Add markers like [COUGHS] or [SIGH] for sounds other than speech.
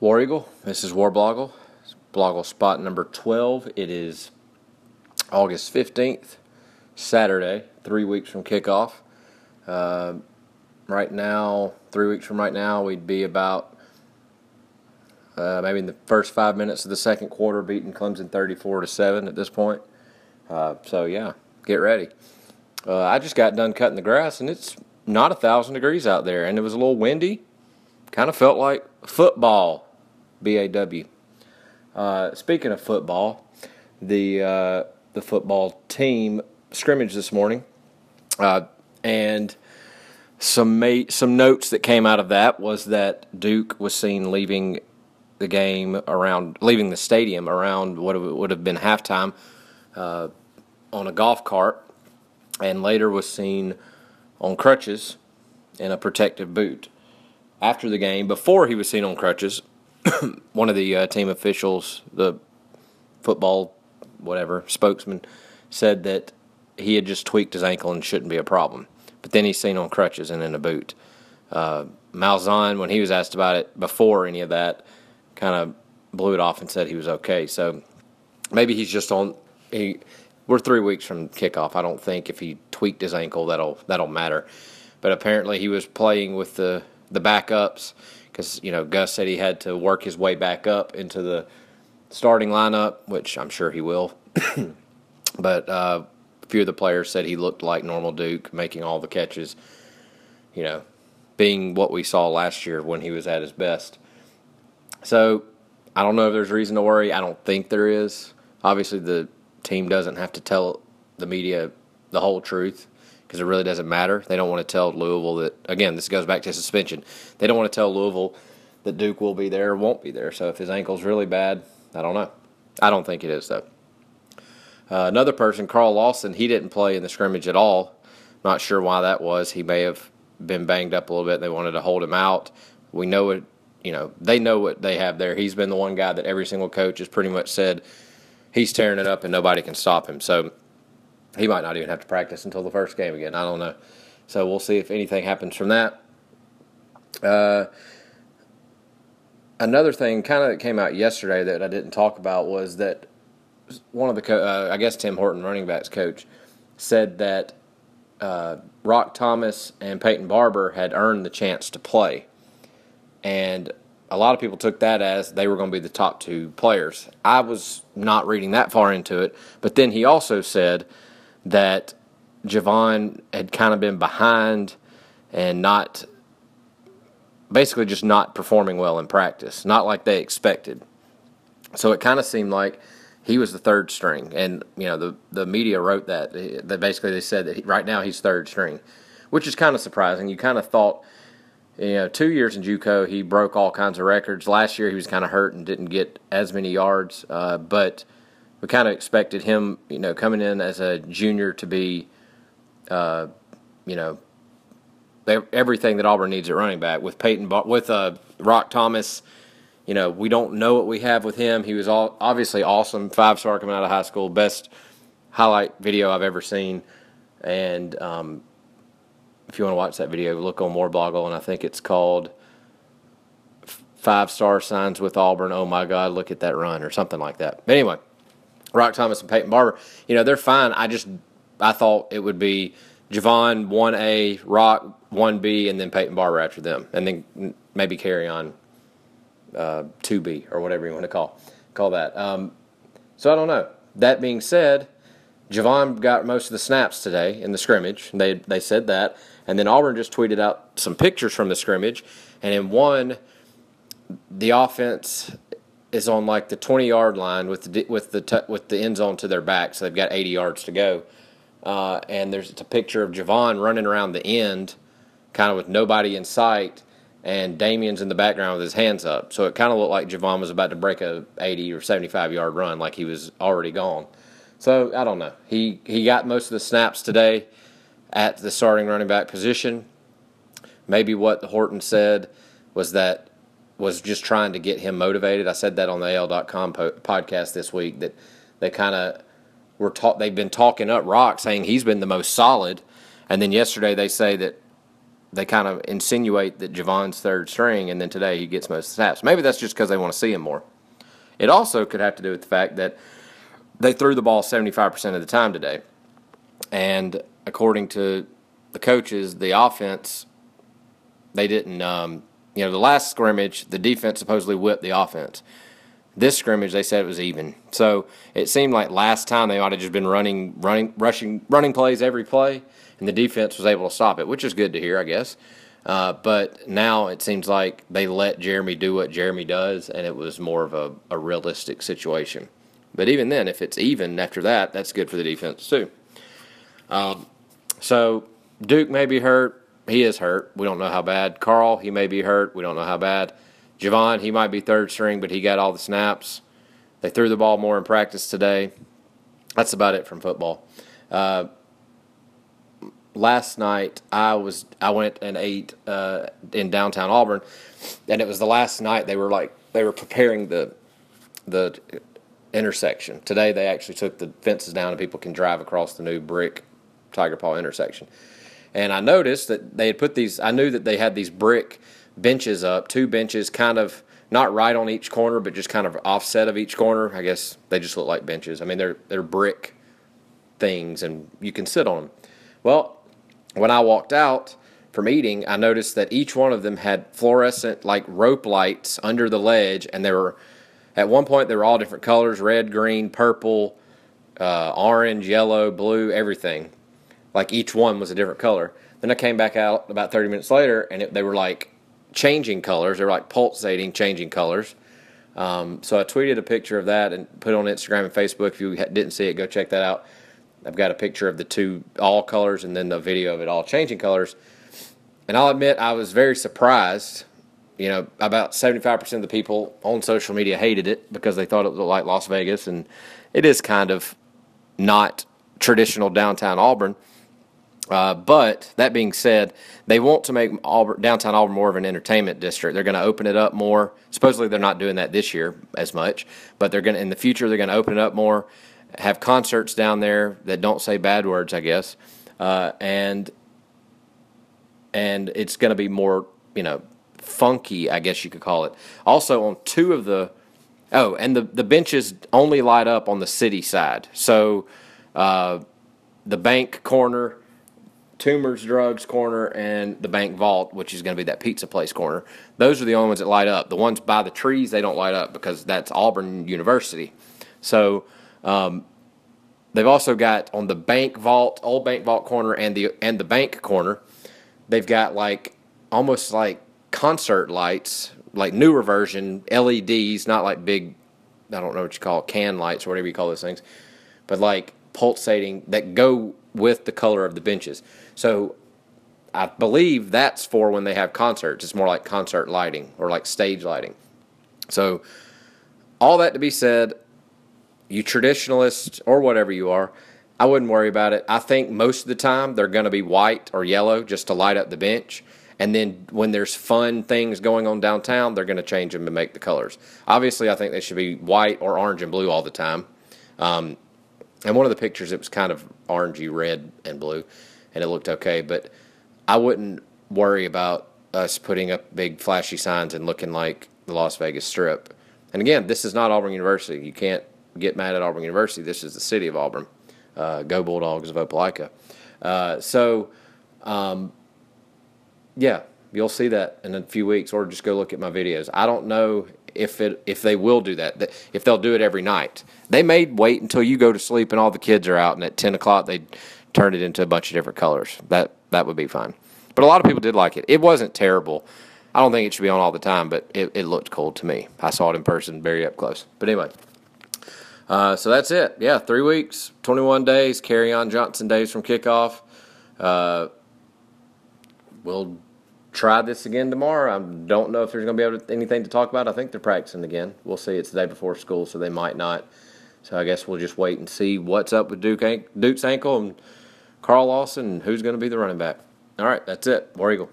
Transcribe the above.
War Eagle. This is War Blogle. Bloggle spot number 12. It is August 15th, Saturday, three weeks from kickoff. Uh, right now, three weeks from right now, we'd be about uh, maybe in the first five minutes of the second quarter, beating Clemson 34 to 7 at this point. Uh, so, yeah, get ready. Uh, I just got done cutting the grass, and it's not a thousand degrees out there, and it was a little windy. Kind of felt like football, B A W. Uh, speaking of football, the uh, the football team scrimmage this morning, uh, and some ma- some notes that came out of that was that Duke was seen leaving the game around leaving the stadium around what would have been halftime uh, on a golf cart, and later was seen on crutches in a protective boot. After the game, before he was seen on crutches, [COUGHS] one of the uh, team officials, the football whatever spokesman, said that he had just tweaked his ankle and shouldn't be a problem. But then he's seen on crutches and in a boot. Uh, Malzahn, when he was asked about it before any of that, kind of blew it off and said he was okay. So maybe he's just on. He we're three weeks from kickoff. I don't think if he tweaked his ankle that'll that'll matter. But apparently he was playing with the the backups because you know Gus said he had to work his way back up into the starting lineup, which I'm sure he will. [COUGHS] but uh, a few of the players said he looked like normal Duke, making all the catches. You know, being what we saw last year when he was at his best. So I don't know if there's reason to worry. I don't think there is. Obviously, the team doesn't have to tell the media the whole truth because it really doesn't matter. They don't want to tell Louisville that, again, this goes back to suspension. They don't want to tell Louisville that Duke will be there or won't be there. So if his ankle's really bad, I don't know. I don't think it is, though. Uh, another person, Carl Lawson, he didn't play in the scrimmage at all. Not sure why that was. He may have been banged up a little bit. They wanted to hold him out. We know it, you know, they know what they have there. He's been the one guy that every single coach has pretty much said he's tearing it up and nobody can stop him. So he might not even have to practice until the first game again. I don't know. So we'll see if anything happens from that. Uh, another thing kind of that came out yesterday that I didn't talk about was that one of the, co- uh, I guess Tim Horton, running backs coach, said that uh, Roc Thomas and Peyton Barber had earned the chance to play. And a lot of people took that as they were going to be the top two players. I was not reading that far into it, but then he also said that Jovon had kind of been behind and not basically just not performing well in practice, not like they expected. So it kind of seemed like he was the third string, and you know the the media wrote that that basically they said that he, right now he's third string, which is kind of surprising. You kind of thought, you know, two years in JUCO he broke all kinds of records. Last year he was kind of hurt and didn't get as many yards, uh, but we kind of expected him, you know, coming in as a junior to be, uh, you know, everything that Auburn needs at running back with Peyton with uh, Roc Thomas. You know, we don't know what we have with him. He was all, obviously awesome, five star coming out of high school, best highlight video I've ever seen. And um, if you want to watch that video, look on War Blogle, and I think it's called Five Star Signs with Auburn. Oh my God, look at that run, or something like that. But anyway, Roc Thomas and Peyton Barber, you know, they're fine. I just, I thought it would be Jovon 1A, Roc 1B, and then Peyton Barber after them, and then maybe Kerryon uh, 2B or whatever you want to call call that. Um, so I don't know. That being said, Jovon got most of the snaps today in the scrimmage. They they said that, and then Auburn just tweeted out some pictures from the scrimmage, and in one, the offense is on like the 20 yard line with the with the t- with the end zone to their back, so they've got 80 yards to go. Uh, and there's a picture of Jovon running around the end, kind of with nobody in sight, and Damien's in the background with his hands up. So it kind of looked like Jovon was about to break a 80 or 75 yard run, like he was already gone. So I don't know. He he got most of the snaps today at the starting running back position. Maybe what Horton said was that was just trying to get him motivated. I said that on the AL.com po- podcast this week that they kind of were taught they've been talking up Roc, saying he's been the most solid, and then yesterday they say that they kind of insinuate that Jovon's third string, and then today he gets most snaps. Maybe that's just because they want to see him more. It also could have to do with the fact that they threw the ball 75% of the time today. And according to the coaches, the offense, they didn't, um, you know, the last scrimmage, the defense supposedly whipped the offense. This scrimmage, they said it was even. So it seemed like last time they ought to just been running, running, rushing, running plays every play, and the defense was able to stop it, which is good to hear, I guess. Uh, but now it seems like they let Jeremy do what Jeremy does, and it was more of a, a realistic situation. But even then, if it's even after that, that's good for the defense too. Um, so Duke may be hurt. He is hurt. We don't know how bad. Carl, he may be hurt. We don't know how bad. Jovon, he might be third string, but he got all the snaps. They threw the ball more in practice today. That's about it from football. Uh, last night I was I went and ate uh, in downtown Auburn, and it was the last night they were like they were preparing the the intersection. Today they actually took the fences down and people can drive across the new brick Tiger Paw intersection. And I noticed that they had put these. I knew that they had these brick benches up, two benches, kind of not right on each corner, but just kind of offset of each corner. I guess they just look like benches. I mean, they're they're brick things, and you can sit on them. Well, when I walked out from eating, I noticed that each one of them had fluorescent like rope lights under the ledge, and they were at one point they were all different colors: red, green, purple, uh, orange, yellow, blue, everything. Like each one was a different color. Then I came back out about 30 minutes later, and it, they were like changing colors. They're like pulsating, changing colors. Um, so I tweeted a picture of that and put it on Instagram and Facebook. If you didn't see it, go check that out. I've got a picture of the two all colors and then the video of it all changing colors. And I'll admit I was very surprised. You know, about 75% of the people on social media hated it because they thought it looked like Las Vegas, and it is kind of not traditional downtown Auburn. Uh, but that being said, they want to make Auburn, downtown Auburn more of an entertainment district. They're going to open it up more. Supposedly, they're not doing that this year as much, but they're going in the future. They're going to open it up more, have concerts down there that don't say bad words, I guess, uh, and and it's going to be more, you know, funky, I guess you could call it. Also, on two of the oh, and the the benches only light up on the city side, so uh, the bank corner Toomer's Drugs corner and the Bank Vault, which is going to be that pizza place corner. Those are the only ones that light up. The ones by the trees, they don't light up because that's Auburn University. So um, they've also got on the Bank Vault, Old Bank Vault corner, and the and the Bank corner, they've got like almost like concert lights, like newer version LEDs, not like big, I don't know what you call it, can lights or whatever you call those things, but like pulsating that go with the color of the benches. So I believe that's for when they have concerts. It's more like concert lighting or like stage lighting. So, all that to be said, you traditionalists or whatever you are, I wouldn't worry about it. I think most of the time they're going to be white or yellow just to light up the bench. And then when there's fun things going on downtown, they're going to change them to make the colors. Obviously, I think they should be white or orange and blue all the time. Um, and one of the pictures, it was kind of orangey red and blue, and it looked okay. But I wouldn't worry about us putting up big flashy signs and looking like the Las Vegas Strip. And again, this is not Auburn University. You can't get mad at Auburn University. This is the city of Auburn. Uh, go Bulldogs of Opelika. Uh, so, um, yeah, you'll see that in a few weeks, or just go look at my videos. I don't know if it if they will do that, if they'll do it every night. They may wait until you go to sleep and all the kids are out, and at ten o'clock they turn it into a bunch of different colors. That that would be fine. But a lot of people did like it. It wasn't terrible. I don't think it should be on all the time, but it, it looked cool to me. I saw it in person, very up close. But anyway, uh, so that's it. Yeah, three weeks, 21 days, Kerryon Johnson days from kickoff. Uh, we'll try this again tomorrow. I don't know if there's going to be able to, anything to talk about. I think they're practicing again. We'll see. It's the day before school, so they might not. So I guess we'll just wait and see what's up with Duke Duke's ankle and Carl Lawson and who's going to be the running back. All right, that's it. War Eagle.